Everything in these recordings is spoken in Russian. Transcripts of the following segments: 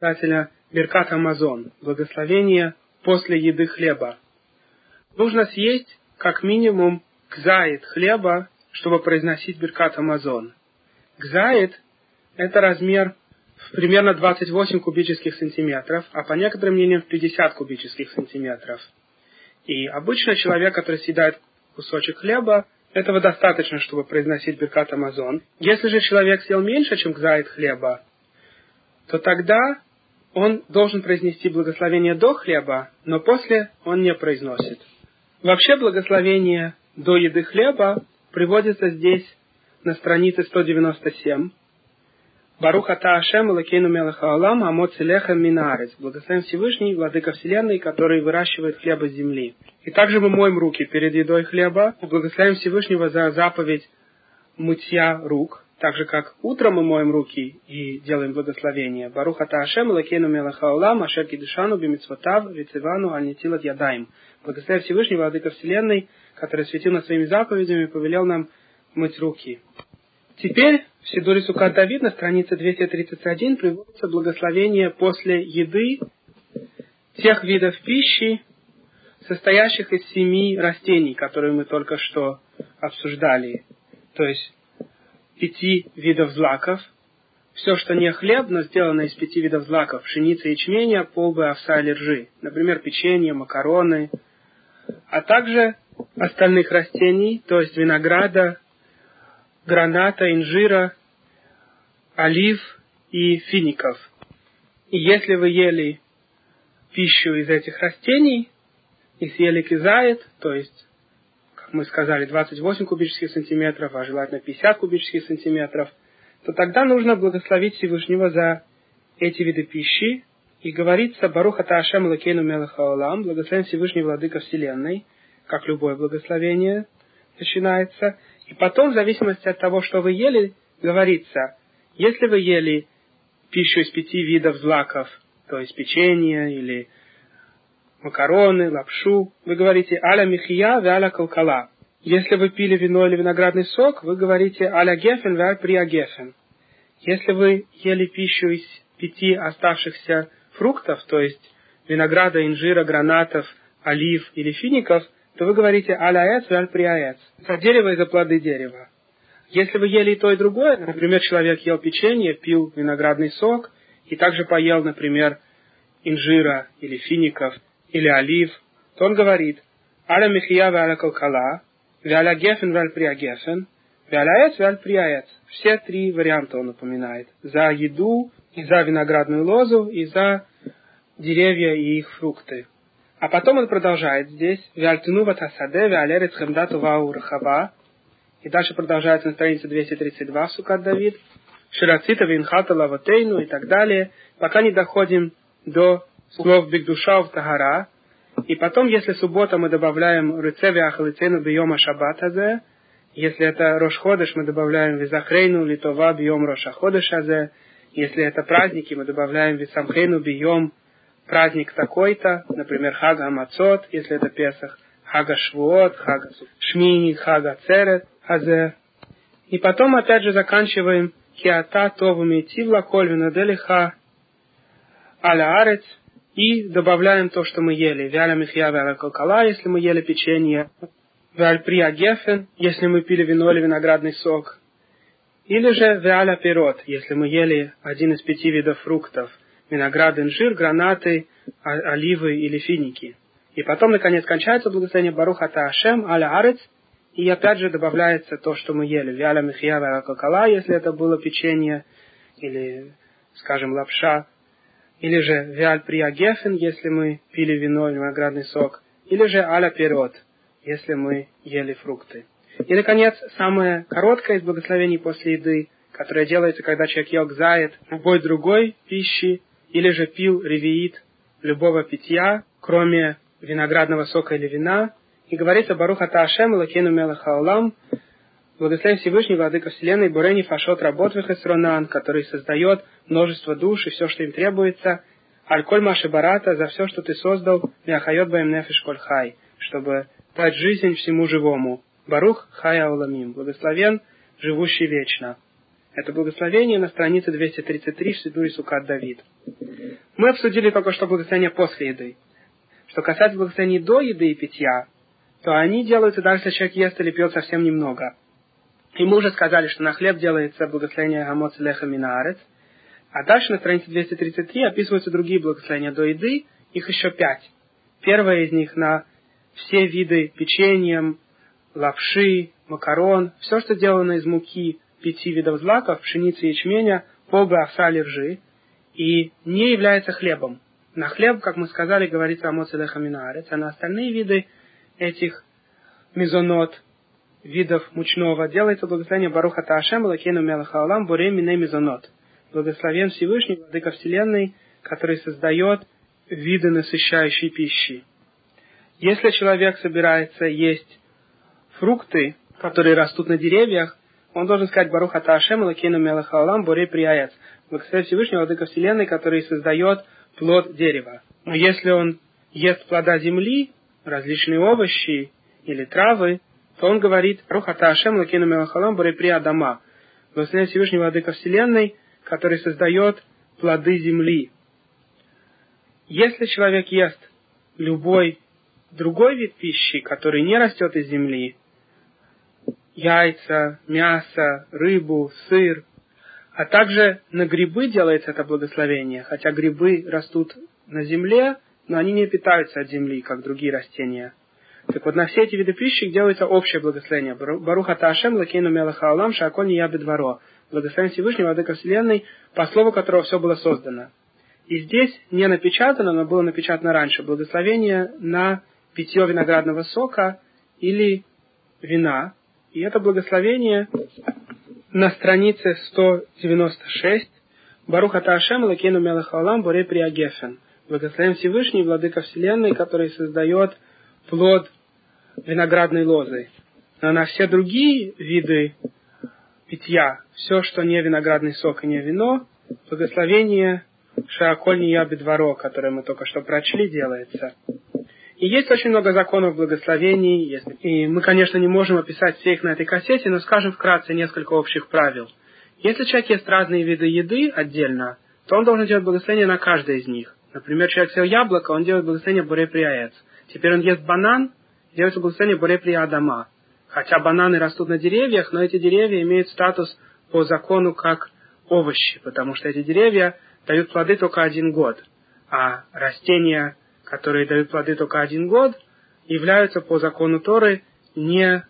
Писателя Беркат Амазон, благословение после еды хлеба. Нужно съесть как минимум кзаит хлеба, чтобы произносить Беркат Амазон. Кзаит – это размер примерно 28 кубических сантиметров, а по некоторым мнениям 50 кубических сантиметров. И обычно человек, который съедает кусочек хлеба, этого достаточно, чтобы произносить Беркат Амазон. Если же человек съел меньше, чем кзаит хлеба, то тогда он должен произнести благословение до хлеба, но после он не произносит. Вообще благословение до еды хлеба приводится здесь на странице 197. Баруха та Ашем Лакейну Мелаха Алам Амот Селеха Минарец. Благословен Всевышний, Владыка Вселенной, который выращивает хлеб из земли. И также мы моем руки перед едой хлеба. Благословим Всевышнего за заповедь мытья рук, так же как утром мы моем руки и делаем благословение. Баруха та Ашем Лакейну Мелаха Алам Ашер Кидышану Бимитсватав Вицевану Альнитилат Ядаем. Благословен Всевышний, Владыка Вселенной, который светил над своими заповедями и повелел нам мыть руки. Теперь в Сидуре Сукат Давид на странице 231 приводится благословение после еды тех видов пищи, состоящих из семи растений, которые мы только что обсуждали. То есть пяти видов злаков. Все, что не хлеб, но сделано из пяти видов злаков. Пшеница, ячменя, полбы, овса или ржи. Например, печенье, макароны. А также остальных растений, то есть винограда, граната, инжира, олив и фиников. И если вы ели пищу из этих растений и съели кизает, то есть, мы сказали, 28 кубических сантиметров, а желательно 50 кубических сантиметров, то тогда нужно благословить Всевышнего за эти виды пищи. И говорится Баруха Таашем Лакейну Мелахаолам, благословен Всевышний Владыка Вселенной, как любое благословение начинается – и потом, в зависимости от того, что вы ели, говорится, если вы ели пищу из пяти видов злаков, то есть печенье или макароны, лапшу, вы говорите «аля михия ве аля калкала». Если вы пили вино или виноградный сок, вы говорите «аля гефен ве прия гефен». Если вы ели пищу из пяти оставшихся фруктов, то есть винограда, инжира, гранатов, олив или фиников – то вы говорите аляец валь приаец. За дерево и за плоды дерева. Если вы ели и то, и другое, например, человек ел печенье, пил виноградный сок, и также поел, например, инжира или фиников, или олив, то он говорит аля михия валя калкала, валя гефен валь приагефен, валяец валь приаец. Все три варианта он упоминает. За еду, и за виноградную лозу, и за деревья и их фрукты. А потом он продолжает здесь. Вяльтину ватасаде вялерец хемдату ваурхава. И дальше продолжается на странице 232 Сукат Давид. Ширацита винхата лаватейну и так далее. Пока не доходим до слов бигдуша в тагара. И потом, если суббота мы добавляем рыцеве ахалицейну бьема шабатазе, если это Рошходыш, мы добавляем визахрейну литова бьем рошаходышазе, если это праздники, мы добавляем висамхейну бьем праздник такой-то, например, Хага Мацот, если это Песах, Хага Швуот, Хага Шмини, Хага Церет, Хазе. И потом опять же заканчиваем Киата Тову Митивла Кольвина Делиха Аля Арец и добавляем то, что мы ели. Вяля Михья Вяля Кокала, если мы ели печенье. Вяль Прия Гефен, если мы пили вино или виноградный сок. Или же Вяля Пирот, если мы ели один из пяти видов фруктов – виноград, инжир, гранаты, оливы или финики. И потом, наконец, кончается благословение Баруха Таашем, Аля Арец, и опять же добавляется то, что мы ели. Вяля Михья Кокала, если это было печенье, или, скажем, лапша, или же Вяль Приагефен, если мы пили вино или виноградный сок, или же Аля Перот, если мы ели фрукты. И, наконец, самое короткое из благословений после еды, которое делается, когда человек ел гзает, любой другой пищи, или же пил ревиит любого питья, кроме виноградного сока или вина, и говорится Баруха Таашем Лакену Мелахаулам, благословен Всевышний Владыка Вселенной, Бурени Фашот Работ Вехесронан, который создает множество душ и все, что им требуется, Аль-Коль Маши Барата, за все, что ты создал, Мяхайот Баем Нефиш Коль Хай, чтобы дать жизнь всему живому. Барух Хая Уламим, благословен, живущий вечно. Это благословение на странице 233 в Сидуре Сукат Давид. Мы обсудили только что благословение после еды. Что касается благословений до еды и питья, то они делаются даже если человек ест или пьет совсем немного. И мы уже сказали, что на хлеб делается благословение Гамоц Леха Минаарец, а дальше на странице 233 описываются другие благословения до еды, их еще пять. Первое из них на все виды печенья, лапши, макарон, все, что сделано из муки пяти видов злаков, пшеницы, ячменя, полбы, овса, ржи, и не является хлебом. На хлеб, как мы сказали, говорится о минарец, а на остальные виды этих мезонот, видов мучного, делается благословение Баруха Таашем, Лакену Мелаха Алам, Буре Мине Мезонот. Благословен Всевышний, Владыка Вселенной, который создает виды насыщающей пищи. Если человек собирается есть фрукты, которые растут на деревьях, он должен сказать Баруха Таашем, Лакену Мелаха Алам, Буре Прияец. Благословен Всевышний, Владыка Вселенной, который создает плод дерева. Но если он ест плода земли, различные овощи или травы, то он говорит Рухата Ашем Лакину Мелахалам Барипри Адама. Благословение Всевышнего Владыка Вселенной, который создает плоды земли. Если человек ест любой другой вид пищи, который не растет из земли, яйца, мясо, рыбу, сыр, а также на грибы делается это благословение, хотя грибы растут на земле, но они не питаются от земли, как другие растения. Так вот, на все эти виды пищи делается общее благословение. Баруха Ташем Лакейну Мелаха Алам Шаколь не Дворо. Благословение Всевышнего, Владыка Вселенной, по слову которого все было создано. И здесь не напечатано, но было напечатано раньше, благословение на питье виноградного сока или вина. И это благословение на странице 196 Баруха Таашем Лакену Мелахалам Буре Приагефен. Благословен Всевышний, Владыка Вселенной, который создает плод виноградной лозы. А на все другие виды питья, все, что не виноградный сок и не вино, благословение Шааколь Ябе Дворо, которое мы только что прочли, делается. И есть очень много законов благословений, и мы, конечно, не можем описать все их на этой кассете, но скажем вкратце несколько общих правил. Если человек ест разные виды еды отдельно, то он должен делать благословение на каждое из них. Например, человек съел яблоко, он делает благословение Буре Приаец. Теперь он ест банан, делается благословение Буре Приадама. Хотя бананы растут на деревьях, но эти деревья имеют статус по закону как овощи, потому что эти деревья дают плоды только один год, а растения которые дают плоды только один год, являются по закону Торы не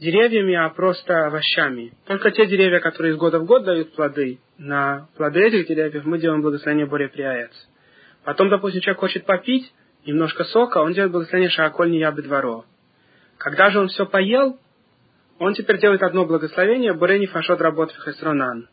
деревьями, а просто овощами. Только те деревья, которые из года в год дают плоды, на плоды этих деревьев мы делаем благословение Боре Приаец. Потом, допустим, человек хочет попить немножко сока, он делает благословение Шааколь Ябы Дворо. Когда же он все поел, он теперь делает одно благословение Борени Фашот Работ Хесронан,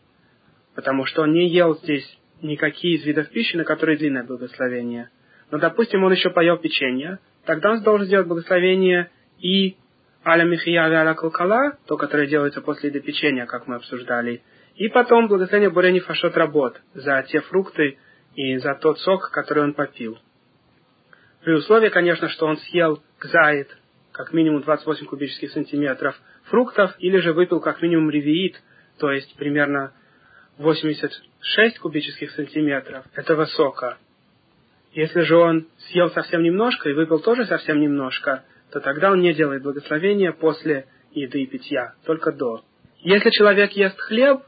потому что он не ел здесь никакие из видов пищи, на которые длинное благословение – но, допустим, он еще поел печенье, тогда он должен сделать благословение и аля михия аля калкала, то, которое делается после еды печенья, как мы обсуждали, и потом благословение бурени фашот работ за те фрукты и за тот сок, который он попил. При условии, конечно, что он съел кзаид, как минимум 28 кубических сантиметров фруктов, или же выпил как минимум ревиит, то есть примерно 86 кубических сантиметров этого сока. Если же он съел совсем немножко и выпил тоже совсем немножко, то тогда он не делает благословения после еды и питья, только до. Если человек ест хлеб,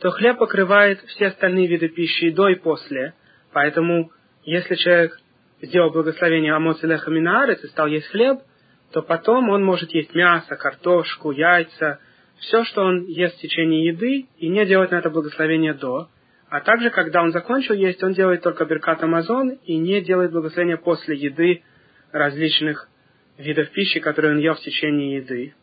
то хлеб покрывает все остальные виды пищи и до, и после. Поэтому, если человек сделал благословение Амоцелеха Минаарец и стал есть хлеб, то потом он может есть мясо, картошку, яйца, все, что он ест в течение еды, и не делать на это благословение до. А также, когда он закончил есть, он делает только беркат Амазон и не делает благословения после еды различных видов пищи, которые он ел в течение еды.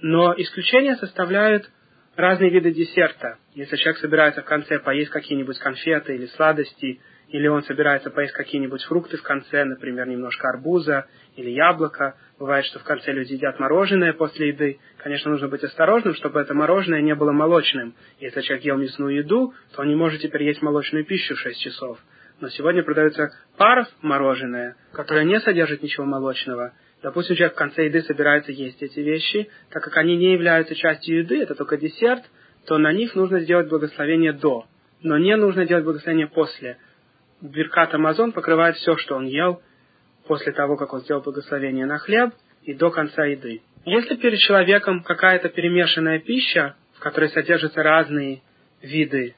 Но исключение составляют разные виды десерта. Если человек собирается в конце поесть какие-нибудь конфеты или сладости, или он собирается поесть какие-нибудь фрукты в конце, например, немножко арбуза или яблока. Бывает, что в конце люди едят мороженое после еды. Конечно, нужно быть осторожным, чтобы это мороженое не было молочным. Если человек ел мясную еду, то он не может теперь есть молочную пищу в 6 часов. Но сегодня продается паров мороженое, которое не содержит ничего молочного. Допустим, человек в конце еды собирается есть эти вещи, так как они не являются частью еды, это только десерт, то на них нужно сделать благословение до. Но не нужно делать благословение после Биркат Амазон покрывает все, что он ел после того, как он сделал благословение на хлеб и до конца еды. Если перед человеком какая-то перемешанная пища, в которой содержатся разные виды,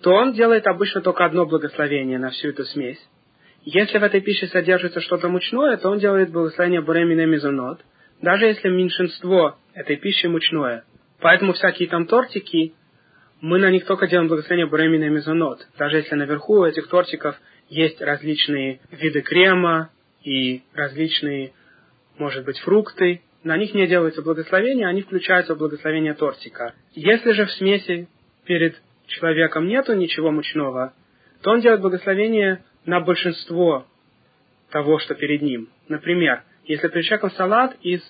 то он делает обычно только одно благословение на всю эту смесь. Если в этой пище содержится что-то мучное, то он делает благословение буремина мизунот, даже если меньшинство этой пищи мучное. Поэтому всякие там тортики, мы на них только делаем благословение буремина мизунот. Даже если наверху у этих тортиков есть различные виды крема и различные, может быть, фрукты, на них не делается благословение, они включаются в благословение тортика. Если же в смеси перед человеком нету ничего мучного, то он делает благословение на большинство того, что перед ним. Например, если перед человеком салат из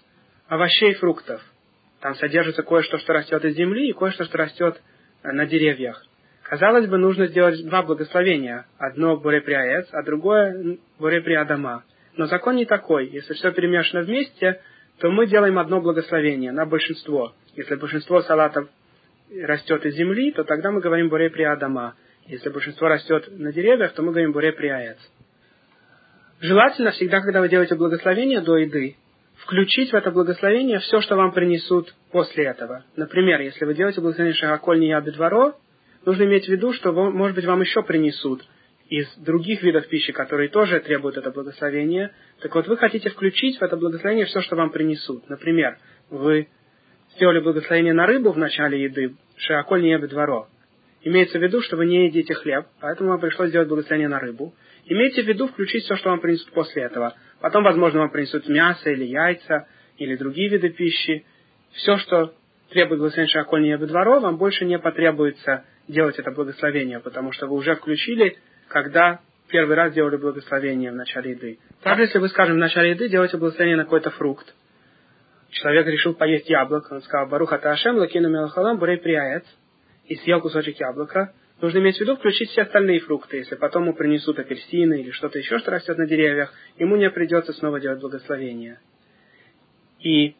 овощей и фруктов, там содержится кое-что, что растет из земли, и кое-что, что растет на деревьях. Казалось бы, нужно сделать два благословения. Одно буреприаец, а другое буреприадама. Но закон не такой. Если все перемешано вместе, то мы делаем одно благословение на большинство. Если большинство салатов растет из земли, то тогда мы говорим буре приадама. Если большинство растет на деревьях, то мы говорим буре приаец. Желательно всегда, когда вы делаете благословение до еды, включить в это благословение все, что вам принесут после этого. Например, если вы делаете благословение Шагаколь Ниябе Дворо, нужно иметь в виду, что, может быть, вам еще принесут из других видов пищи, которые тоже требуют это благословение. Так вот, вы хотите включить в это благословение все, что вам принесут. Например, вы сделали благословение на рыбу в начале еды, шиаколь не дворо. Имеется в виду, что вы не едите хлеб, поэтому вам пришлось сделать благословение на рыбу. Имейте в виду включить все, что вам принесут после этого. Потом, возможно, вам принесут мясо или яйца, или другие виды пищи. Все, что требует благословения шиаколь не дворо, вам больше не потребуется делать это благословение, потому что вы уже включили, когда первый раз делали благословение в начале еды. Также, если вы, скажем, в начале еды делаете благословение на какой-то фрукт, человек решил поесть яблоко, он сказал, Баруха Ташем, Лакину Мелахалам, Бурей Приаец, и съел кусочек яблока, нужно иметь в виду включить все остальные фрукты. Если потом ему принесут апельсины или что-то еще, что растет на деревьях, ему не придется снова делать благословение. И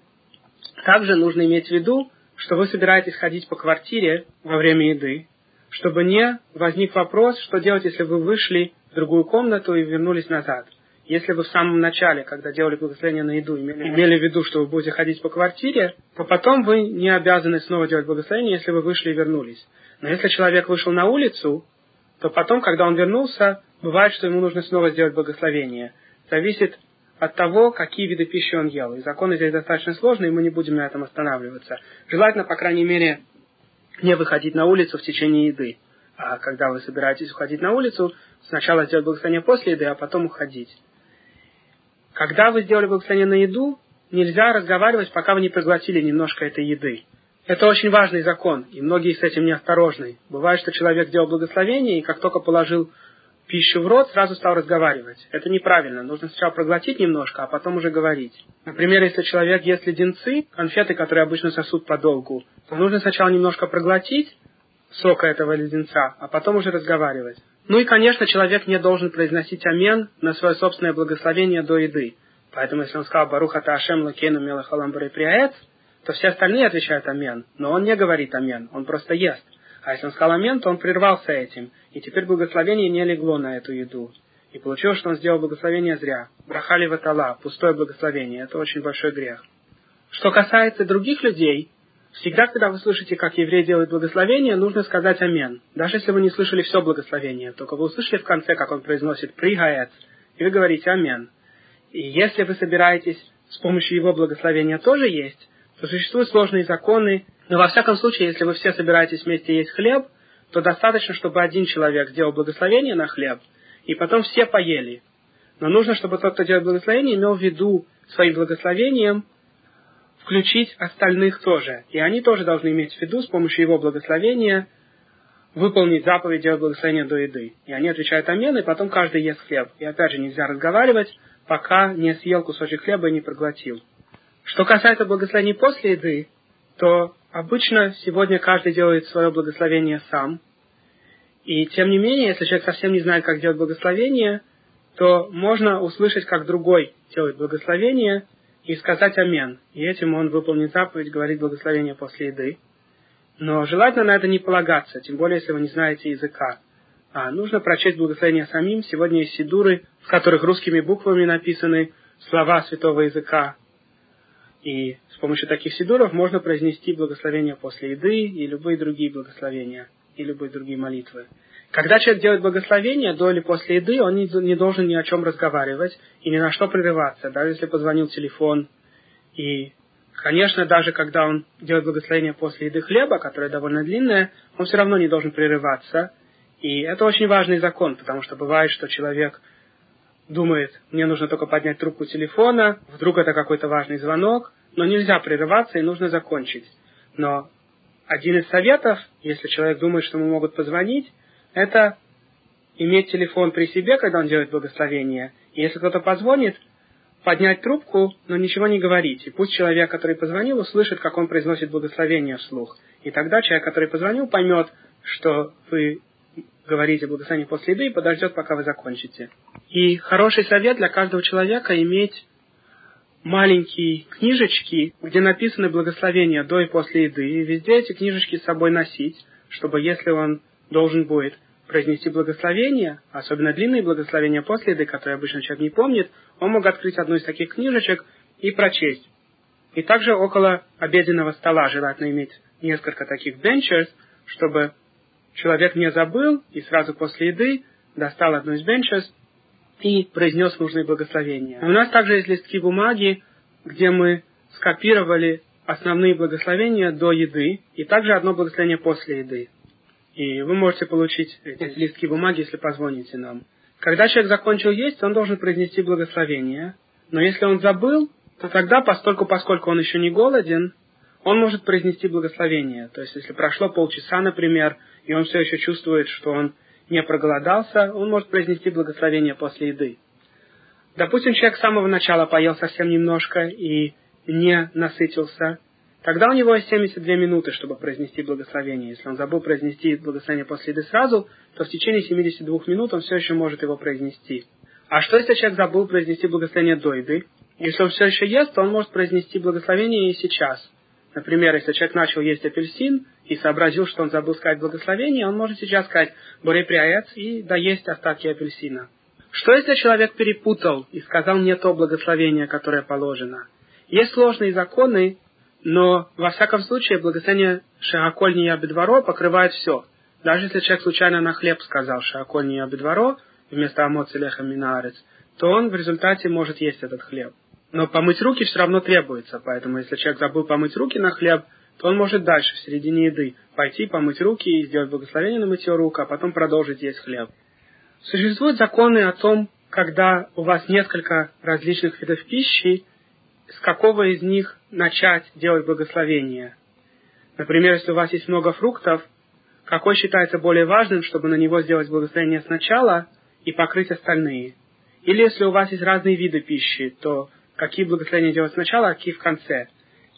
также нужно иметь в виду, что вы собираетесь ходить по квартире во время еды, чтобы не возник вопрос, что делать, если вы вышли в другую комнату и вернулись назад. Если вы в самом начале, когда делали благословение на еду, имели, имели в виду, что вы будете ходить по квартире, то потом вы не обязаны снова делать благословение, если вы вышли и вернулись. Но если человек вышел на улицу, то потом, когда он вернулся, бывает, что ему нужно снова сделать благословение. Зависит от того, какие виды пищи он ел. И законы здесь достаточно сложные, и мы не будем на этом останавливаться. Желательно, по крайней мере, не выходить на улицу в течение еды. А когда вы собираетесь уходить на улицу, сначала сделать благословение после еды, а потом уходить. Когда вы сделали благословение на еду, нельзя разговаривать, пока вы не проглотили немножко этой еды. Это очень важный закон, и многие с этим неосторожны. Бывает, что человек сделал благословение, и как только положил пищу в рот, сразу стал разговаривать. Это неправильно. Нужно сначала проглотить немножко, а потом уже говорить. Например, если человек ест леденцы, конфеты, которые обычно сосут подолгу, то нужно сначала немножко проглотить сока этого леденца, а потом уже разговаривать. Ну и, конечно, человек не должен произносить амен на свое собственное благословение до еды. Поэтому, если он сказал Баруха Таашем Лакену Мелахалам Приаец, то все остальные отвечают амен. Но он не говорит амен, он просто ест. А если он сказал амен, то он прервался этим. И теперь благословение не легло на эту еду. И получилось, что он сделал благословение зря. Брахали ватала, пустое благословение. Это очень большой грех. Что касается других людей, Всегда, когда вы слышите, как еврей делает благословение, нужно сказать «Амен». Даже если вы не слышали все благословение, только вы услышали в конце, как он произносит «Пригаец», и вы говорите «Амен». И если вы собираетесь с помощью его благословения тоже есть, существуют сложные законы, но во всяком случае, если вы все собираетесь вместе есть хлеб, то достаточно, чтобы один человек сделал благословение на хлеб, и потом все поели. Но нужно, чтобы тот, кто делает благословение, имел в виду своим благословением включить остальных тоже. И они тоже должны иметь в виду с помощью его благословения выполнить заповедь делать благословение до еды. И они отвечают амен, и потом каждый ест хлеб. И опять же, нельзя разговаривать, пока не съел кусочек хлеба и не проглотил. Что касается благословений после еды, то обычно сегодня каждый делает свое благословение сам. И тем не менее, если человек совсем не знает, как делать благословение, то можно услышать, как другой делает благословение – и сказать «Амен». И этим он выполнит заповедь говорить благословение после еды. Но желательно на это не полагаться, тем более, если вы не знаете языка. а нужно прочесть благословение самим. Сегодня есть сидуры, в которых русскими буквами написаны слова святого языка. И с помощью таких сидуров можно произнести благословение после еды и любые другие благословения, и любые другие молитвы. Когда человек делает благословение до или после еды, он не, должен ни о чем разговаривать и ни на что прерываться, даже если позвонил телефон. И, конечно, даже когда он делает благословение после еды хлеба, которое довольно длинное, он все равно не должен прерываться. И это очень важный закон, потому что бывает, что человек думает, мне нужно только поднять трубку телефона, вдруг это какой-то важный звонок, но нельзя прерываться и нужно закончить. Но один из советов, если человек думает, что ему могут позвонить, это иметь телефон при себе, когда он делает благословение. И если кто-то позвонит, поднять трубку, но ничего не говорить. И пусть человек, который позвонил, услышит, как он произносит благословение вслух. И тогда человек, который позвонил, поймет, что вы говорите благословение после еды и подождет, пока вы закончите. И хороший совет для каждого человека иметь маленькие книжечки, где написаны благословения до и после еды, и везде эти книжечки с собой носить, чтобы если он должен будет произнести благословение, особенно длинные благословения после еды, которые обычно человек не помнит, он мог открыть одну из таких книжечек и прочесть. И также около обеденного стола желательно иметь несколько таких бенчерс, чтобы человек не забыл и сразу после еды достал одну из бенчерс и произнес нужные благословения. У нас также есть листки бумаги, где мы скопировали основные благословения до еды и также одно благословение после еды. И вы можете получить эти листки бумаги, если позвоните нам. Когда человек закончил есть, он должен произнести благословение. Но если он забыл, то тогда, постольку, поскольку он еще не голоден, он может произнести благословение. То есть, если прошло полчаса, например, и он все еще чувствует, что он не проголодался, он может произнести благословение после еды. Допустим, человек с самого начала поел совсем немножко и не насытился, Тогда у него есть 72 минуты, чтобы произнести благословение. Если он забыл произнести благословение после еды сразу, то в течение 72 минут он все еще может его произнести. А что, если человек забыл произнести благословение до еды? Если он все еще ест, то он может произнести благословение и сейчас. Например, если человек начал есть апельсин и сообразил, что он забыл сказать благословение, он может сейчас сказать «Боре приаец» и доесть остатки апельсина. Что, если человек перепутал и сказал не то благословение, которое положено? Есть сложные законы, но, во всяком случае, благословение Шагаколь Ябедваро покрывает все. Даже если человек случайно на хлеб сказал Шагаколь Ябедваро вместо Амоц Леха Минаарец, то он в результате может есть этот хлеб. Но помыть руки все равно требуется, поэтому если человек забыл помыть руки на хлеб, то он может дальше, в середине еды, пойти помыть руки и сделать благословение на мытье рук, а потом продолжить есть хлеб. Существуют законы о том, когда у вас несколько различных видов пищи, с какого из них начать делать благословение. Например, если у вас есть много фруктов, какой считается более важным, чтобы на него сделать благословение сначала и покрыть остальные? Или если у вас есть разные виды пищи, то какие благословения делать сначала, а какие в конце?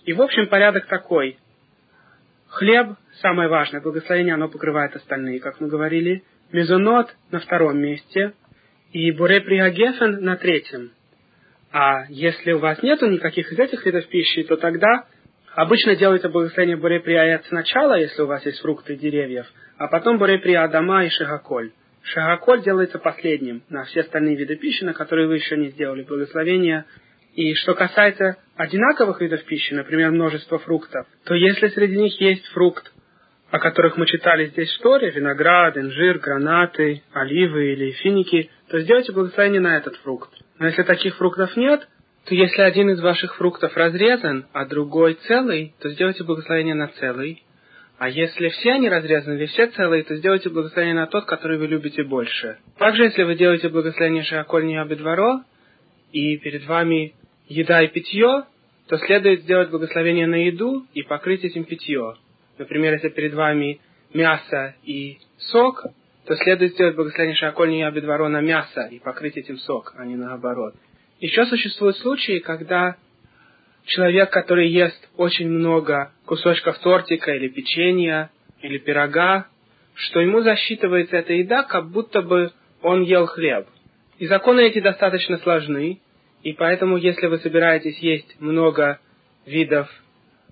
И в общем порядок такой. Хлеб – самое важное, благословение, оно покрывает остальные, как мы говорили. Мезонот на втором месте, и буре пригагефен на третьем – а если у вас нету никаких из этих видов пищи, то тогда обычно делается благословение Бореприя сначала, если у вас есть фрукты деревьев, а потом Бореприя Адама и Шагаколь. Шагаколь делается последним на все остальные виды пищи, на которые вы еще не сделали благословение. И что касается одинаковых видов пищи, например, множество фруктов, то если среди них есть фрукт, о которых мы читали здесь в Торе, виноград, инжир, гранаты, оливы или финики, то сделайте благословение на этот фрукт. Но если таких фруктов нет, то если один из ваших фруктов разрезан, а другой целый, то сделайте благословение на целый. А если все они разрезаны или все целые, то сделайте благословение на тот, который вы любите больше. Также, если вы делаете благословение Шиаколь Ниабедваро, и перед вами еда и питье, то следует сделать благословение на еду и покрыть этим питье. Например, если перед вами мясо и сок, то следует сделать благословение Шаколь Ниябедваро на мясо и покрыть этим сок, а не наоборот. Еще существуют случаи, когда человек, который ест очень много кусочков тортика или печенья или пирога, что ему засчитывается эта еда, как будто бы он ел хлеб. И законы эти достаточно сложны, и поэтому, если вы собираетесь есть много видов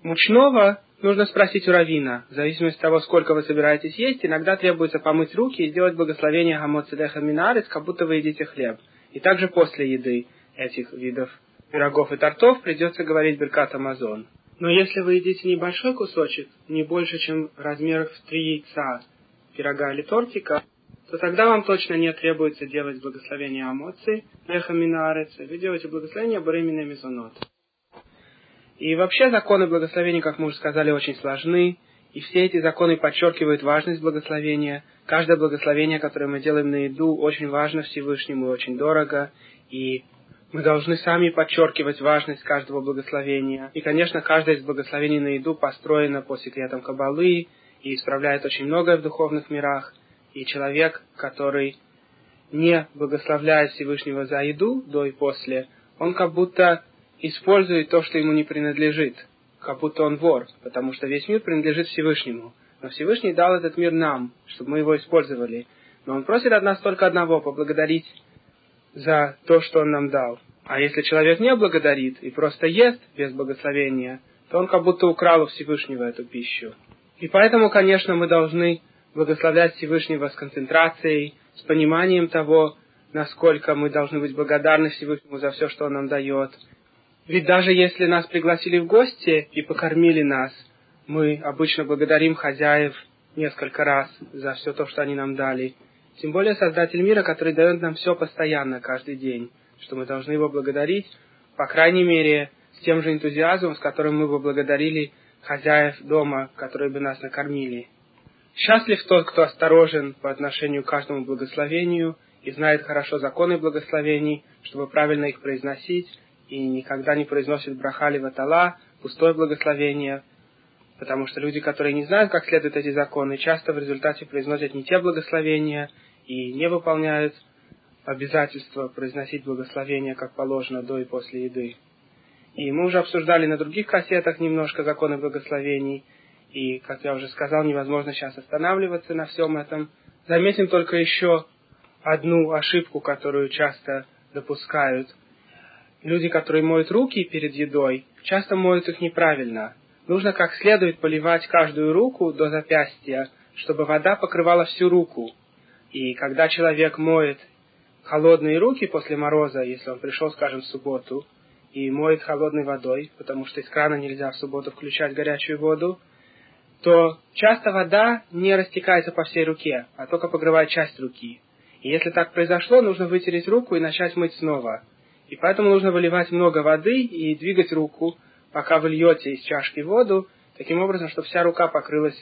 мучного, нужно спросить у равина. В зависимости от того, сколько вы собираетесь есть, иногда требуется помыть руки и сделать благословение Гамоцедеха Минарец, как будто вы едите хлеб. И также после еды этих видов пирогов и тортов придется говорить Беркат Амазон. Но если вы едите небольшой кусочек, не больше, чем размер в три яйца пирога или тортика, то тогда вам точно не требуется делать благословение Амоци, Леха Минарец, вы делаете благословение Баримина Мизонот. И вообще законы благословения, как мы уже сказали, очень сложны, и все эти законы подчеркивают важность благословения. Каждое благословение, которое мы делаем на еду, очень важно Всевышнему и очень дорого, и мы должны сами подчеркивать важность каждого благословения. И, конечно, каждое из благословений на еду построено по секретам Кабалы и исправляет очень многое в духовных мирах. И человек, который не благословляет Всевышнего за еду до и после, он как будто использует то, что ему не принадлежит, как будто он вор, потому что весь мир принадлежит Всевышнему. Но Всевышний дал этот мир нам, чтобы мы его использовали. Но он просит от нас только одного – поблагодарить за то, что он нам дал. А если человек не благодарит и просто ест без благословения, то он как будто украл у Всевышнего эту пищу. И поэтому, конечно, мы должны благословлять Всевышнего с концентрацией, с пониманием того, насколько мы должны быть благодарны Всевышнему за все, что Он нам дает. Ведь даже если нас пригласили в гости и покормили нас, мы обычно благодарим хозяев несколько раз за все то, что они нам дали. Тем более Создатель мира, который дает нам все постоянно, каждый день, что мы должны его благодарить, по крайней мере, с тем же энтузиазмом, с которым мы бы благодарили хозяев дома, которые бы нас накормили. Счастлив тот, кто осторожен по отношению к каждому благословению и знает хорошо законы благословений, чтобы правильно их произносить, и никогда не произносит брахали ватала, пустое благословение, потому что люди, которые не знают, как следуют эти законы, часто в результате произносят не те благословения и не выполняют обязательства произносить благословения, как положено, до и после еды. И мы уже обсуждали на других кассетах немножко законы благословений, и, как я уже сказал, невозможно сейчас останавливаться на всем этом. Заметим только еще одну ошибку, которую часто допускают. Люди, которые моют руки перед едой, часто моют их неправильно. Нужно как следует поливать каждую руку до запястья, чтобы вода покрывала всю руку. И когда человек моет холодные руки после мороза, если он пришел, скажем, в субботу, и моет холодной водой, потому что из крана нельзя в субботу включать горячую воду, то часто вода не растекается по всей руке, а только погревает часть руки. И если так произошло, нужно вытереть руку и начать мыть снова. И поэтому нужно выливать много воды и двигать руку, пока вы льете из чашки воду, таким образом, чтобы вся рука покрылась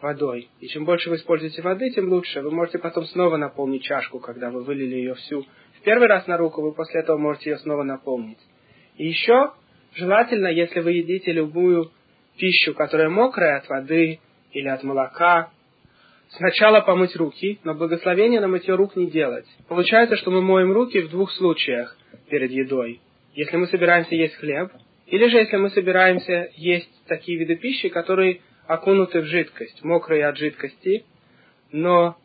водой. И чем больше вы используете воды, тем лучше. Вы можете потом снова наполнить чашку, когда вы вылили ее всю в первый раз на руку, вы после этого можете ее снова наполнить. И еще желательно, если вы едите любую пищу, которая мокрая от воды или от молока, сначала помыть руки, но благословение на мытье рук не делать. Получается, что мы моем руки в двух случаях перед едой. Если мы собираемся есть хлеб, или же если мы собираемся есть такие виды пищи, которые окунуты в жидкость, мокрые от жидкости, но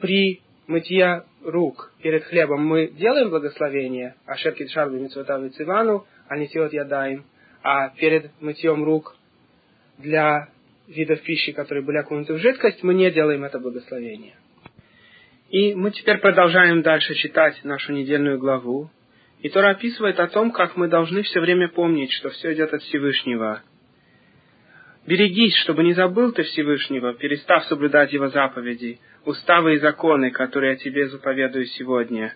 при мытье рук перед хлебом мы делаем благословение, ашер кидшар бимитсватав цивану, а не ядаем, а перед мытьем рук для видов пищи, которые были окунуты в жидкость, мы не делаем это благословение. И мы теперь продолжаем дальше читать нашу недельную главу. И Тора описывает о том, как мы должны все время помнить, что все идет от Всевышнего. Берегись, чтобы не забыл ты Всевышнего, перестав соблюдать его заповеди, уставы и законы, которые я тебе заповедую сегодня.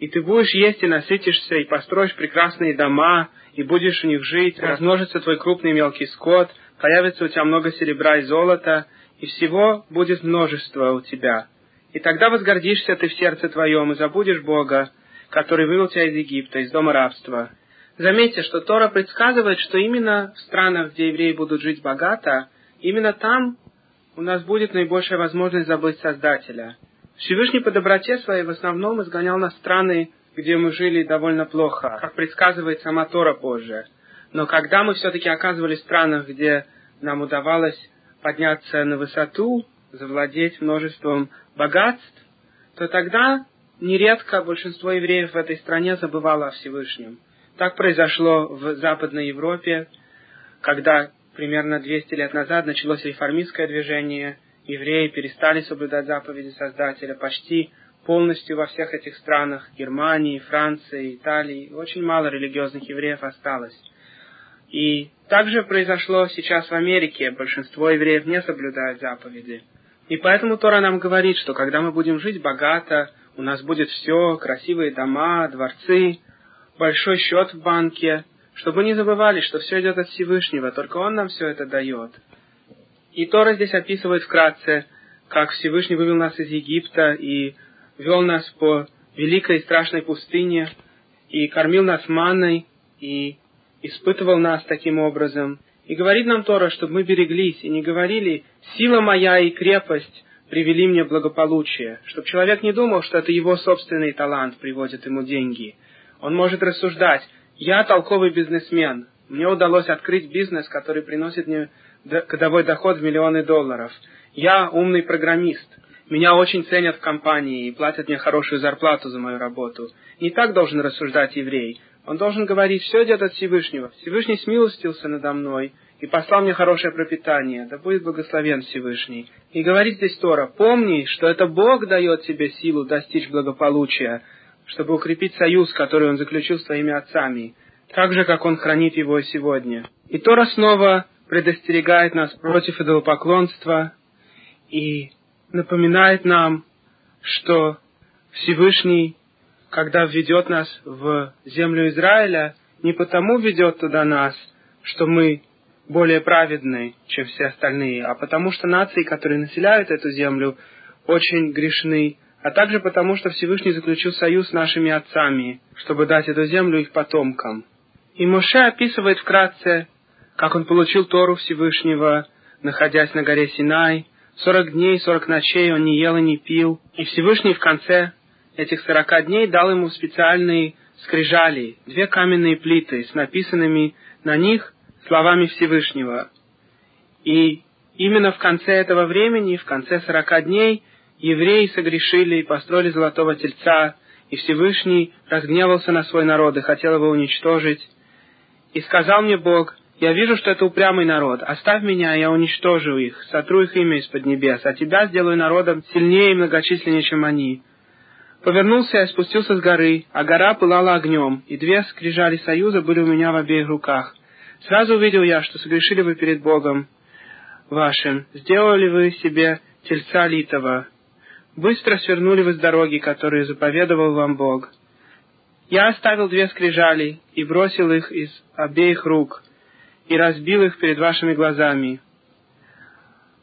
И ты будешь есть и насытишься, и построишь прекрасные дома, и будешь в них жить, размножится твой крупный мелкий скот, появится у тебя много серебра и золота, и всего будет множество у тебя. И тогда возгордишься ты в сердце твоем и забудешь Бога, который вывел тебя из Египта, из дома рабства. Заметьте, что Тора предсказывает, что именно в странах, где евреи будут жить богато, именно там у нас будет наибольшая возможность забыть Создателя. Всевышний по доброте своей в основном изгонял нас страны, где мы жили довольно плохо, как предсказывает сама Тора позже. Но когда мы все-таки оказывались в странах, где нам удавалось подняться на высоту, завладеть множеством богатств, то тогда нередко большинство евреев в этой стране забывало о Всевышнем. Так произошло в Западной Европе, когда примерно 200 лет назад началось реформистское движение, евреи перестали соблюдать заповеди Создателя почти полностью во всех этих странах, Германии, Франции, Италии, очень мало религиозных евреев осталось. И также произошло сейчас в Америке. Большинство евреев не соблюдают заповеди. И поэтому Тора нам говорит, что когда мы будем жить богато, у нас будет все, красивые дома, дворцы, большой счет в банке, чтобы не забывали, что все идет от Всевышнего, только Он нам все это дает. И Тора здесь описывает вкратце, как Всевышний вывел нас из Египта и вел нас по великой и страшной пустыне, и кормил нас манной, и испытывал нас таким образом. И говорит нам Тора, чтобы мы береглись и не говорили «сила моя и крепость привели мне благополучие», чтобы человек не думал, что это его собственный талант приводит ему деньги. Он может рассуждать «я толковый бизнесмен, мне удалось открыть бизнес, который приносит мне годовой доход в миллионы долларов. Я умный программист. Меня очень ценят в компании и платят мне хорошую зарплату за мою работу. Не так должен рассуждать еврей. Он должен говорить, все идет от Всевышнего. Всевышний смилостился надо мной и послал мне хорошее пропитание. Да будет благословен Всевышний. И говорит здесь Тора, помни, что это Бог дает тебе силу достичь благополучия, чтобы укрепить союз, который Он заключил с твоими отцами, так же, как Он хранит его и сегодня. И Тора снова предостерегает нас против идолопоклонства и напоминает нам, что Всевышний когда введет нас в землю Израиля, не потому ведет туда нас, что мы более праведны, чем все остальные, а потому что нации, которые населяют эту землю, очень грешны, а также потому, что Всевышний заключил союз с нашими отцами, чтобы дать эту землю их потомкам. И Моше описывает вкратце, как он получил Тору Всевышнего, находясь на горе Синай. Сорок дней, сорок ночей он не ел и не пил, и Всевышний в конце этих сорока дней дал ему специальные скрижали, две каменные плиты с написанными на них словами Всевышнего. И именно в конце этого времени, в конце сорока дней, евреи согрешили и построили золотого тельца, и Всевышний разгневался на свой народ и хотел его уничтожить. И сказал мне Бог, я вижу, что это упрямый народ. Оставь меня, я уничтожу их, сотру их имя из-под небес, а тебя сделаю народом сильнее и многочисленнее, чем они. Повернулся и спустился с горы, а гора пылала огнем, и две скрижали союза были у меня в обеих руках. Сразу увидел я, что согрешили вы перед Богом вашим, сделали вы себе тельца литого. Быстро свернули вы с дороги, которую заповедовал вам Бог. Я оставил две скрижали и бросил их из обеих рук, и разбил их перед вашими глазами.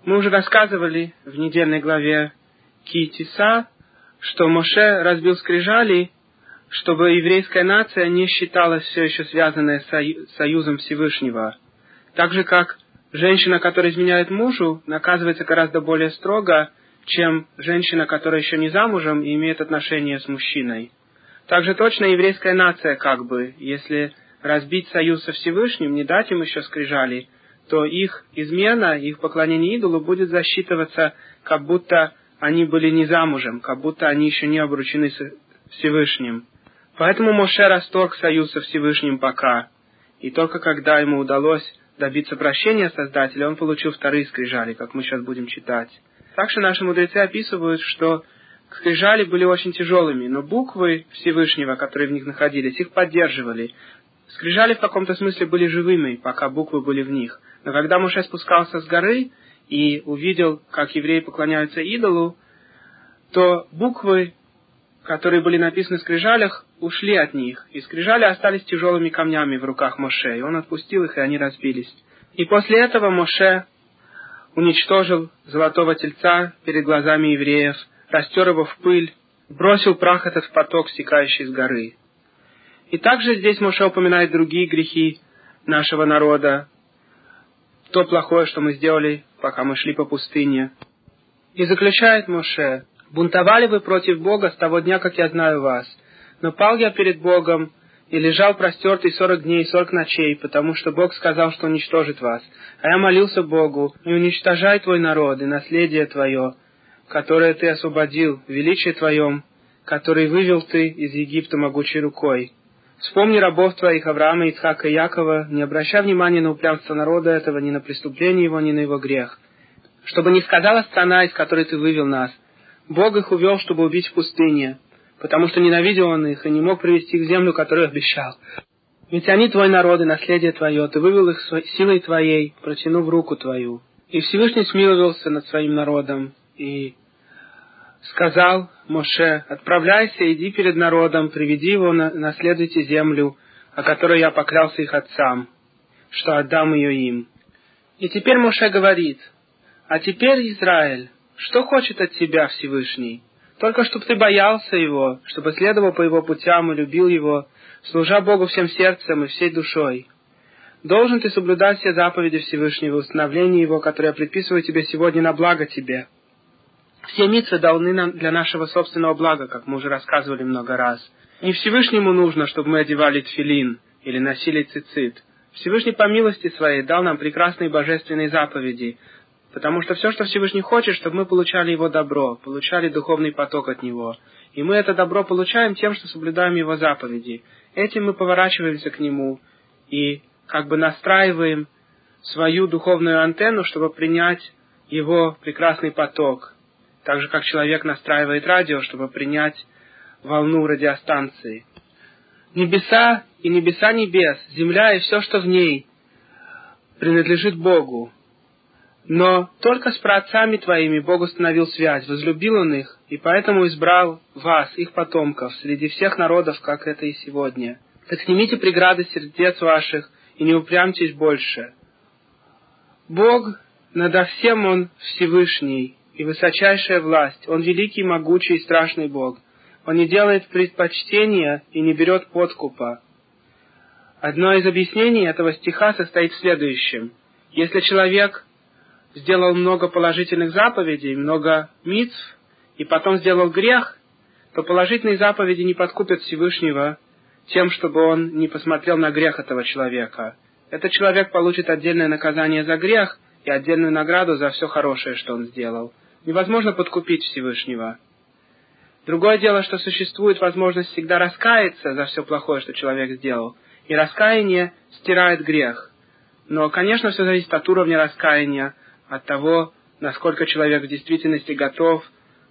Мы уже рассказывали в недельной главе Китиса, что Моше разбил скрижали, чтобы еврейская нация не считалась все еще связанной с союзом Всевышнего. Так же, как женщина, которая изменяет мужу, наказывается гораздо более строго, чем женщина, которая еще не замужем и имеет отношения с мужчиной. Также точно еврейская нация, как бы, если разбить союз со Всевышним, не дать им еще скрижали, то их измена, их поклонение идолу будет засчитываться, как будто они были не замужем, как будто они еще не обручены с Всевышним. Поэтому Моше расторг союз со Всевышним пока. И только когда ему удалось добиться прощения Создателя, он получил вторые скрижали, как мы сейчас будем читать. Также наши мудрецы описывают, что скрижали были очень тяжелыми, но буквы Всевышнего, которые в них находились, их поддерживали. Скрижали в каком-то смысле были живыми, пока буквы были в них. Но когда Моше спускался с горы, и увидел, как евреи поклоняются идолу, то буквы, которые были написаны в скрижалях, ушли от них, и скрижали остались тяжелыми камнями в руках Моше, и он отпустил их, и они разбились. И после этого Моше уничтожил золотого тельца перед глазами евреев, растер его в пыль, бросил прах этот в поток, стекающий с горы. И также здесь Моше упоминает другие грехи нашего народа, то плохое, что мы сделали, пока мы шли по пустыне. И заключает Моше, «Бунтовали вы против Бога с того дня, как я знаю вас. Но пал я перед Богом и лежал простертый сорок дней и сорок ночей, потому что Бог сказал, что уничтожит вас. А я молился Богу, не уничтожай твой народ и наследие твое, которое ты освободил, величие твоем, который вывел ты из Египта могучей рукой. Вспомни рабов твоих Авраама, Ицхака и Якова, не обращай внимания на упрямство народа этого, ни на преступление его, ни на его грех. Чтобы не сказала страна, из которой ты вывел нас, Бог их увел, чтобы убить в пустыне, потому что ненавидел он их и не мог привести к землю, которую обещал. Ведь они твой народ и наследие твое, ты вывел их силой твоей, протянув руку твою. И Всевышний смиловался над своим народом и сказал Моше, отправляйся, иди перед народом, приведи его, на, наследуйте землю, о которой я поклялся их отцам, что отдам ее им. И теперь Моше говорит, а теперь, Израиль, что хочет от тебя Всевышний? Только чтобы ты боялся его, чтобы следовал по его путям и любил его, служа Богу всем сердцем и всей душой. Должен ты соблюдать все заповеди Всевышнего, установления его, которые я предписываю тебе сегодня на благо тебе. Все митвы даны нам для нашего собственного блага, как мы уже рассказывали много раз. Не Всевышнему нужно, чтобы мы одевали тфилин или носили цицит. Всевышний по милости своей дал нам прекрасные божественные заповеди, потому что все, что Всевышний хочет, чтобы мы получали Его добро, получали духовный поток от Него. И мы это добро получаем тем, что соблюдаем Его заповеди. Этим мы поворачиваемся к Нему и как бы настраиваем свою духовную антенну, чтобы принять Его прекрасный поток – так же как человек настраивает радио, чтобы принять волну радиостанции. Небеса и небеса небес, земля и все, что в ней, принадлежит Богу. Но только с праотцами твоими Бог установил связь, возлюбил Он их, и поэтому избрал вас, их потомков, среди всех народов, как это и сегодня. Так снимите преграды сердец ваших и не упрямьтесь больше. Бог надо всем Он Всевышний, и высочайшая власть. Он великий, могучий и страшный Бог. Он не делает предпочтения и не берет подкупа. Одно из объяснений этого стиха состоит в следующем. Если человек сделал много положительных заповедей, много митцв, и потом сделал грех, то положительные заповеди не подкупят Всевышнего тем, чтобы он не посмотрел на грех этого человека. Этот человек получит отдельное наказание за грех и отдельную награду за все хорошее, что он сделал – Невозможно подкупить Всевышнего. Другое дело, что существует возможность всегда раскаяться за все плохое, что человек сделал. И раскаяние стирает грех. Но, конечно, все зависит от уровня раскаяния, от того, насколько человек в действительности готов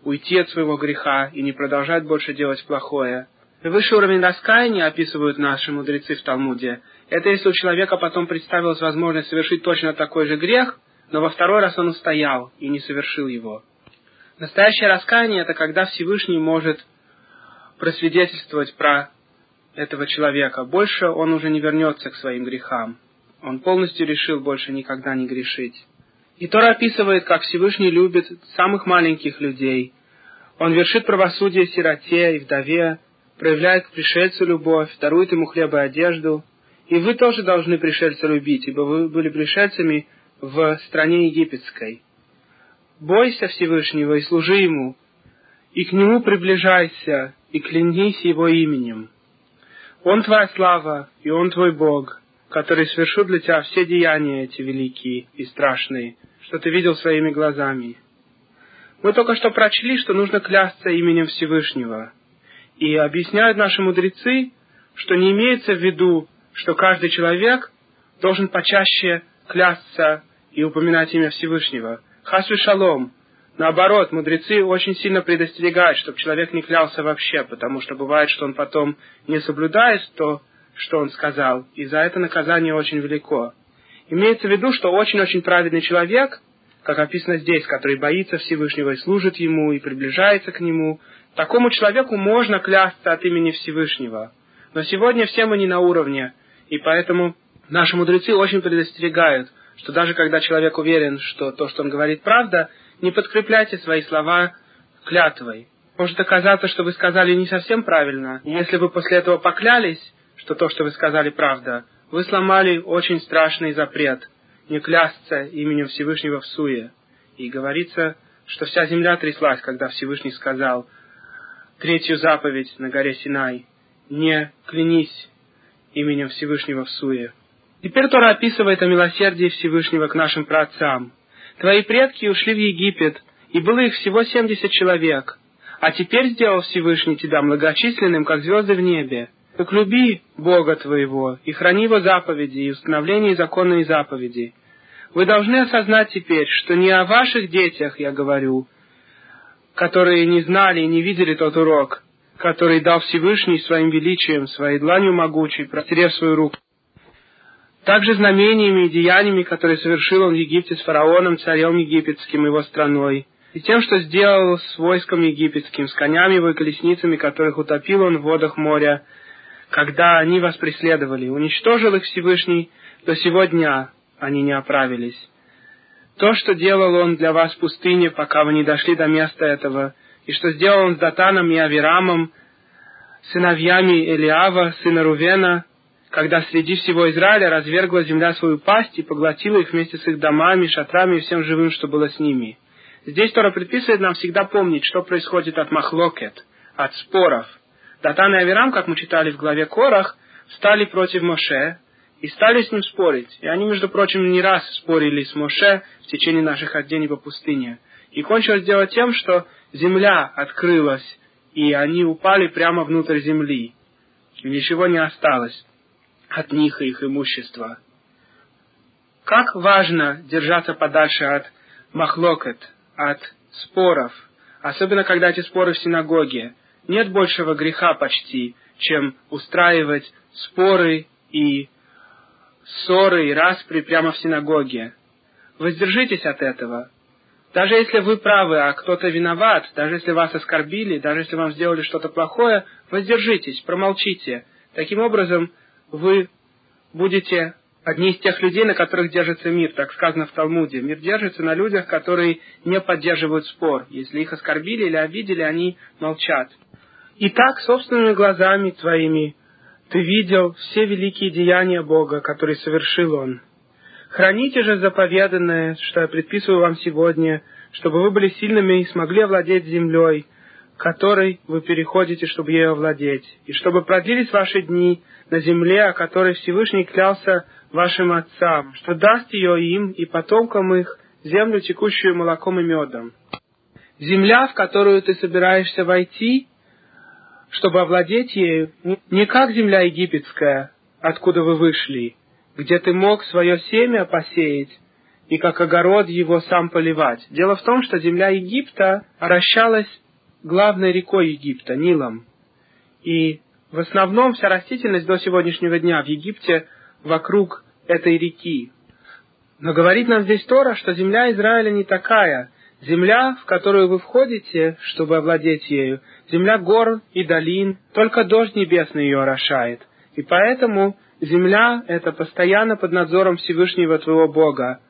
уйти от своего греха и не продолжать больше делать плохое. Высший уровень раскаяния, описывают наши мудрецы в Талмуде, это если у человека потом представилась возможность совершить точно такой же грех, но во второй раз он устоял и не совершил его. Настоящее раскаяние – это когда Всевышний может просвидетельствовать про этого человека. Больше он уже не вернется к своим грехам. Он полностью решил больше никогда не грешить. И Тора описывает, как Всевышний любит самых маленьких людей. Он вершит правосудие сироте и вдове, проявляет к пришельцу любовь, дарует ему хлеб и одежду. И вы тоже должны пришельца любить, ибо вы были пришельцами в стране египетской. Бойся Всевышнего и служи Ему, и к Нему приближайся, и клянись Его именем. Он твоя слава, и Он твой Бог, который совершил для тебя все деяния эти великие и страшные, что ты видел своими глазами. Мы только что прочли, что нужно клясться именем Всевышнего. И объясняют наши мудрецы, что не имеется в виду, что каждый человек должен почаще клясться и упоминать имя Всевышнего. Хасвы шалом. Наоборот, мудрецы очень сильно предостерегают, чтобы человек не клялся вообще, потому что бывает, что он потом не соблюдает то, что он сказал, и за это наказание очень велико. Имеется в виду, что очень-очень праведный человек, как описано здесь, который боится Всевышнего и служит Ему, и приближается к Нему, такому человеку можно клясться от имени Всевышнего. Но сегодня все мы не на уровне, и поэтому наши мудрецы очень предостерегают – что даже когда человек уверен, что то, что он говорит, правда, не подкрепляйте свои слова клятвой. Может оказаться, что вы сказали не совсем правильно. Если вы после этого поклялись, что то, что вы сказали, правда, вы сломали очень страшный запрет не клясться именем Всевышнего в суе. И говорится, что вся земля тряслась, когда Всевышний сказал третью заповедь на горе Синай. Не клянись именем Всевышнего в суе. Теперь Тора описывает о милосердии Всевышнего к нашим праотцам. Твои предки ушли в Египет, и было их всего семьдесят человек. А теперь сделал Всевышний тебя многочисленным, как звезды в небе. Так люби Бога твоего и храни Его заповеди и установления и законы и заповеди. Вы должны осознать теперь, что не о ваших детях я говорю, которые не знали и не видели тот урок, который дал Всевышний своим величием, своей дланью могучей, простерев свою руку. Также знамениями и деяниями, которые совершил он в Египте с фараоном, царем египетским, его страной, и тем, что сделал с войском египетским, с конями его и колесницами, которых утопил он в водах моря, когда они вас преследовали. Уничтожил их Всевышний до сего дня, они не оправились. То, что делал он для вас в пустыне, пока вы не дошли до места этого, и что сделал он с Датаном и Авирамом, сыновьями Элиава, сына Рувена, когда среди всего Израиля развергла земля свою пасть и поглотила их вместе с их домами, шатрами и всем живым, что было с ними. Здесь Тора предписывает нам всегда помнить, что происходит от махлокет, от споров. Датан и Авирам, как мы читали в главе Корах, стали против Моше и стали с ним спорить. И они, между прочим, не раз спорили с Моше в течение наших хождений по пустыне. И кончилось дело тем, что земля открылась, и они упали прямо внутрь земли. И ничего не осталось от них и их имущества. Как важно держаться подальше от махлокет, от споров, особенно когда эти споры в синагоге. Нет большего греха почти, чем устраивать споры и ссоры и распри прямо в синагоге. Воздержитесь от этого. Даже если вы правы, а кто-то виноват, даже если вас оскорбили, даже если вам сделали что-то плохое, воздержитесь, промолчите. Таким образом, вы будете одни из тех людей, на которых держится мир, так сказано в Талмуде. Мир держится на людях, которые не поддерживают спор. Если их оскорбили или обидели, они молчат. И так, собственными глазами твоими, ты видел все великие деяния Бога, которые совершил Он. Храните же заповеданное, что я предписываю вам сегодня, чтобы вы были сильными и смогли овладеть землей, которой вы переходите, чтобы ее овладеть, и чтобы продлились ваши дни на земле, о которой Всевышний клялся вашим отцам, что даст ее им и потомкам их землю, текущую молоком и медом. Земля, в которую ты собираешься войти, чтобы овладеть ею, не как земля египетская, откуда вы вышли, где ты мог свое семя посеять, и как огород его сам поливать. Дело в том, что земля Египта орощалась главной рекой Египта, Нилом. И в основном вся растительность до сегодняшнего дня в Египте вокруг этой реки. Но говорит нам здесь Тора, что земля Израиля не такая. Земля, в которую вы входите, чтобы овладеть ею, земля гор и долин, только дождь небесный ее орошает. И поэтому земля — это постоянно под надзором Всевышнего твоего Бога.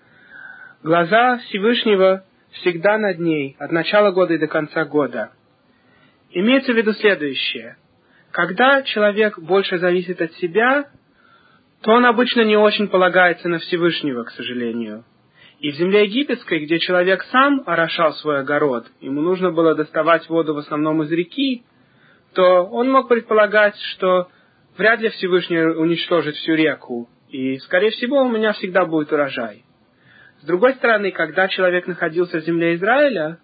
Глаза Всевышнего всегда над ней, от начала года и до конца года. Имеется в виду следующее. Когда человек больше зависит от себя, то он обычно не очень полагается на Всевышнего, к сожалению. И в земле египетской, где человек сам орошал свой огород, ему нужно было доставать воду в основном из реки, то он мог предполагать, что вряд ли Всевышний уничтожит всю реку, и, скорее всего, у меня всегда будет урожай. С другой стороны, когда человек находился в земле Израиля,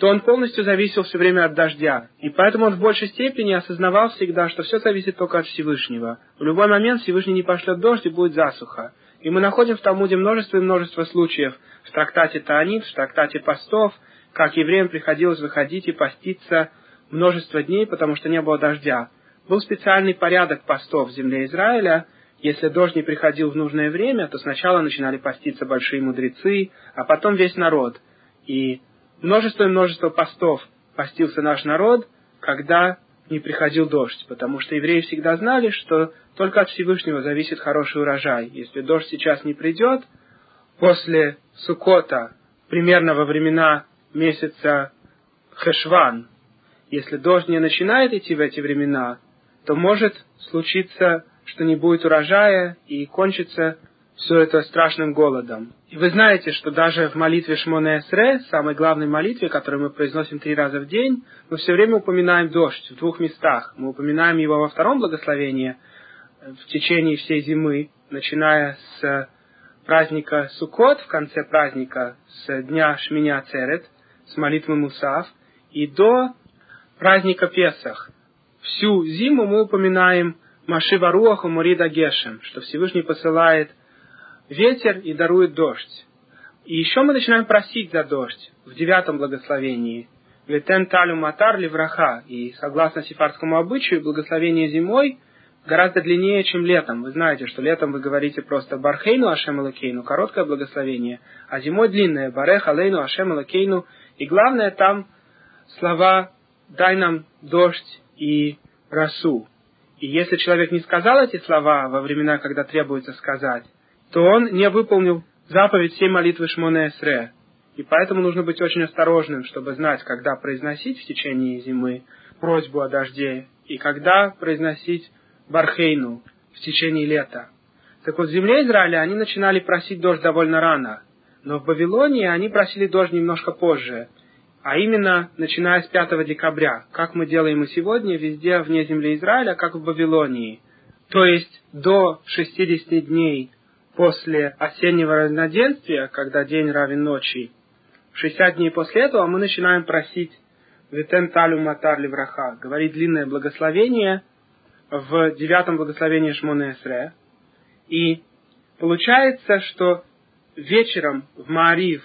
то он полностью зависел все время от дождя. И поэтому он в большей степени осознавал всегда, что все зависит только от Всевышнего. В любой момент Всевышний не пошлет дождь и будет засуха. И мы находим в Талмуде множество и множество случаев в трактате Таанит, в трактате постов, как евреям приходилось выходить и поститься множество дней, потому что не было дождя. Был специальный порядок постов в земле Израиля. Если дождь не приходил в нужное время, то сначала начинали поститься большие мудрецы, а потом весь народ. И множество и множество постов постился наш народ, когда не приходил дождь, потому что евреи всегда знали, что только от Всевышнего зависит хороший урожай. Если дождь сейчас не придет, после Сукота, примерно во времена месяца Хешван, если дождь не начинает идти в эти времена, то может случиться, что не будет урожая и кончится все это страшным голодом. И вы знаете, что даже в молитве Шмоне Эсре, самой главной молитве, которую мы произносим три раза в день, мы все время упоминаем дождь в двух местах. Мы упоминаем его во втором благословении э, в течение всей зимы, начиная с праздника Суккот, в конце праздника, с дня Шминя Церет, с молитвы Мусав, и до праздника Песах, всю зиму мы упоминаем Машива Руаху Мурида Гешем, что Всевышний посылает ветер и дарует дождь. И еще мы начинаем просить за дождь в девятом благословении. Ветен талю матар ливраха. И согласно сефардскому обычаю, благословение зимой гораздо длиннее, чем летом. Вы знаете, что летом вы говорите просто бархейну ашем алакейну, короткое благословение, а зимой длинное, барех алейну ашем алакейну. И главное там слова «дай нам дождь и росу». И если человек не сказал эти слова во времена, когда требуется сказать, то он не выполнил заповедь всей молитвы Шмоне Эсре. И поэтому нужно быть очень осторожным, чтобы знать, когда произносить в течение зимы просьбу о дожде и когда произносить Бархейну в течение лета. Так вот, в земле Израиля они начинали просить дождь довольно рано, но в Вавилонии они просили дождь немножко позже, а именно начиная с 5 декабря, как мы делаем и сегодня везде вне земли Израиля, как в Вавилонии. То есть до 60 дней после осеннего равноденствия, когда день равен ночи, 60 дней после этого мы начинаем просить «Витен талю матар ливраха», говорить длинное благословение в девятом благословении Шмоне Эсре. И получается, что вечером в Маарив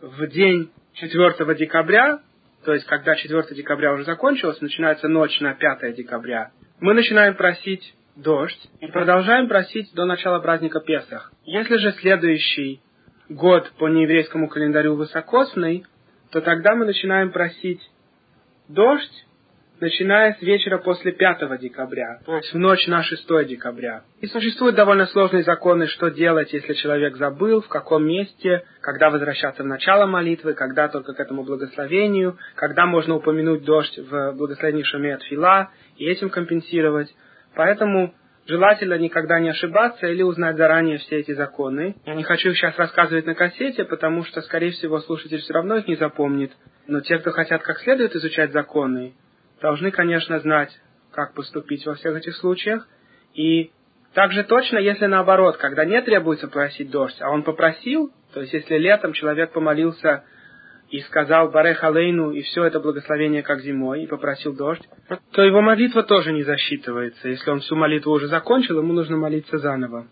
в день 4 декабря, то есть когда 4 декабря уже закончилось, начинается ночь на 5 декабря, мы начинаем просить дождь и продолжаем просить до начала праздника Песах. Если же следующий год по нееврейскому календарю высокосный, то тогда мы начинаем просить дождь начиная с вечера после 5 декабря, то есть в ночь на 6 декабря. И существуют довольно сложные законы, что делать, если человек забыл, в каком месте, когда возвращаться в начало молитвы, когда только к этому благословению, когда можно упомянуть дождь в благословении Шамеет Фила и этим компенсировать. Поэтому желательно никогда не ошибаться или узнать заранее все эти законы. Я не хочу их сейчас рассказывать на кассете, потому что, скорее всего, слушатель все равно их не запомнит. Но те, кто хотят как следует изучать законы, должны, конечно, знать, как поступить во всех этих случаях. И также точно, если наоборот, когда не требуется просить дождь, а он попросил, то есть если летом человек помолился и сказал Барех Алейну, и все это благословение как зимой, и попросил дождь, то его молитва тоже не засчитывается. Если он всю молитву уже закончил, ему нужно молиться заново.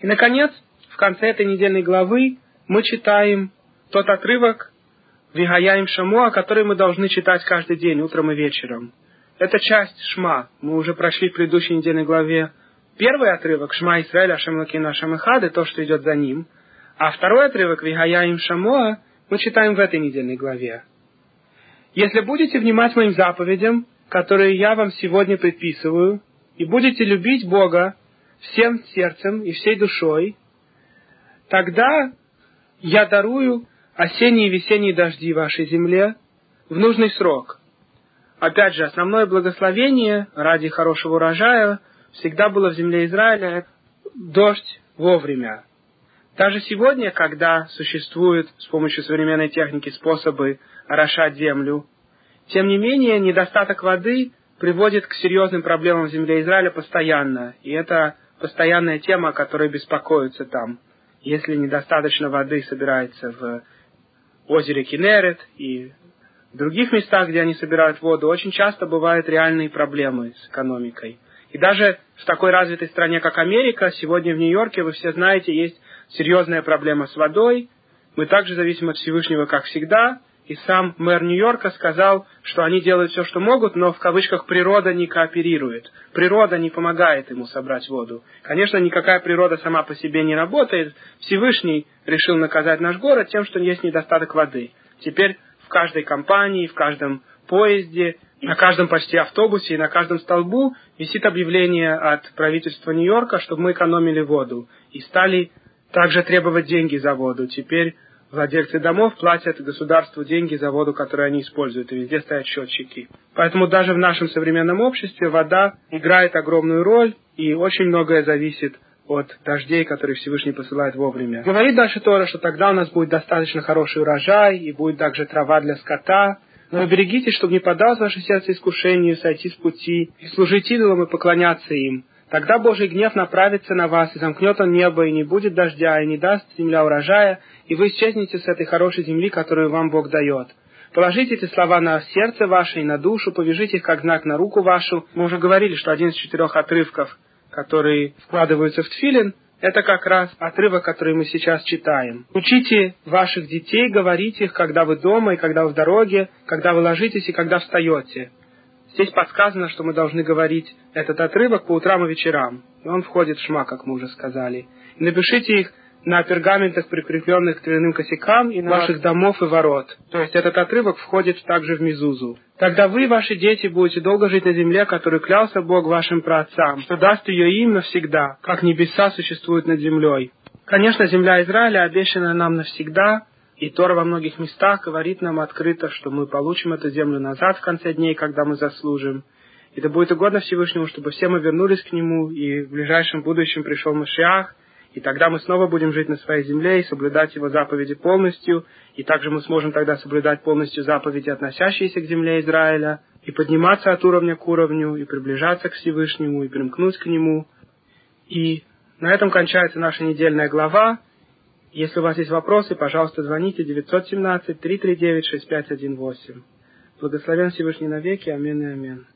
И, наконец, в конце этой недельной главы мы читаем тот отрывок, Вигаяем Шамуа, который мы должны читать каждый день, утром и вечером. Это часть Шма. Мы уже прошли в предыдущей недельной главе первый отрывок Шма Исраэль Ашем Лакина Ашем Ихад, то, что идет за ним. А второй отрывок Вигаяем Шамуа мы читаем в этой недельной главе. Если будете внимать моим заповедям, которые я вам сегодня предписываю, и будете любить Бога всем сердцем и всей душой, тогда я дарую осенние и весенние дожди вашей земле в нужный срок. Опять же, основное благословение ради хорошего урожая всегда было в земле Израиля дождь вовремя. Даже сегодня, когда существуют с помощью современной техники способы орошать землю, тем не менее недостаток воды приводит к серьезным проблемам в земле Израиля постоянно. И это постоянная тема, о которой беспокоятся там. Если недостаточно воды собирается в озере Кинерет и в других местах, где они собирают воду, очень часто бывают реальные проблемы с экономикой. И даже в такой развитой стране, как Америка, сегодня в Нью-Йорке, вы все знаете, есть серьезная проблема с водой. Мы также зависим от Всевышнего, как всегда. И сам мэр Нью-Йорка сказал, что они делают все, что могут, но в кавычках природа не кооперирует. Природа не помогает ему собрать воду. Конечно, никакая природа сама по себе не работает. Всевышний решил наказать наш город тем, что есть недостаток воды. Теперь в каждой компании, в каждом поезде, на каждом почти автобусе и на каждом столбу висит объявление от правительства Нью-Йорка, чтобы мы экономили воду. И стали также требовать деньги за воду. Теперь Владельцы домов платят государству деньги за воду, которую они используют, и везде стоят счетчики. Поэтому даже в нашем современном обществе вода играет огромную роль, и очень многое зависит от дождей, которые Всевышний посылает вовремя. Говорит дальше Тора, что тогда у нас будет достаточно хороший урожай, и будет также трава для скота, но берегитесь, чтобы не подалось ваше сердце искушению сойти с пути и служить идолам и поклоняться им. Тогда Божий гнев направится на вас, и замкнет он небо, и не будет дождя, и не даст земля урожая, и вы исчезнете с этой хорошей земли, которую вам Бог дает. Положите эти слова на сердце ваше и на душу, повяжите их как знак на руку вашу. Мы уже говорили, что один из четырех отрывков, которые вкладываются в тфилин, это как раз отрывок, который мы сейчас читаем. Учите ваших детей, говорите их, когда вы дома и когда вы в дороге, когда вы ложитесь и когда встаете. Здесь подсказано, что мы должны говорить этот отрывок по утрам и вечерам. И он входит в шма, как мы уже сказали. И напишите их на пергаментах, прикрепленных к дверным косякам и на ваших домов и ворот. То есть этот отрывок входит также в Мизузу. Тогда вы, ваши дети, будете долго жить на земле, которую клялся Бог вашим праотцам, что даст ее им навсегда, как небеса существуют над землей. Конечно, земля Израиля обещана нам навсегда, и Тора во многих местах говорит нам открыто, что мы получим эту землю назад в конце дней, когда мы заслужим. И это будет угодно Всевышнему, чтобы все мы вернулись к Нему, и в ближайшем будущем пришел Машиах, и тогда мы снова будем жить на своей земле и соблюдать его заповеди полностью, и также мы сможем тогда соблюдать полностью заповеди, относящиеся к земле Израиля, и подниматься от уровня к уровню, и приближаться к Всевышнему, и примкнуть к Нему. И на этом кончается наша недельная глава. Если у вас есть вопросы, пожалуйста, звоните 917-339-6518. Благословен Всевышний навеки. Амин и амин.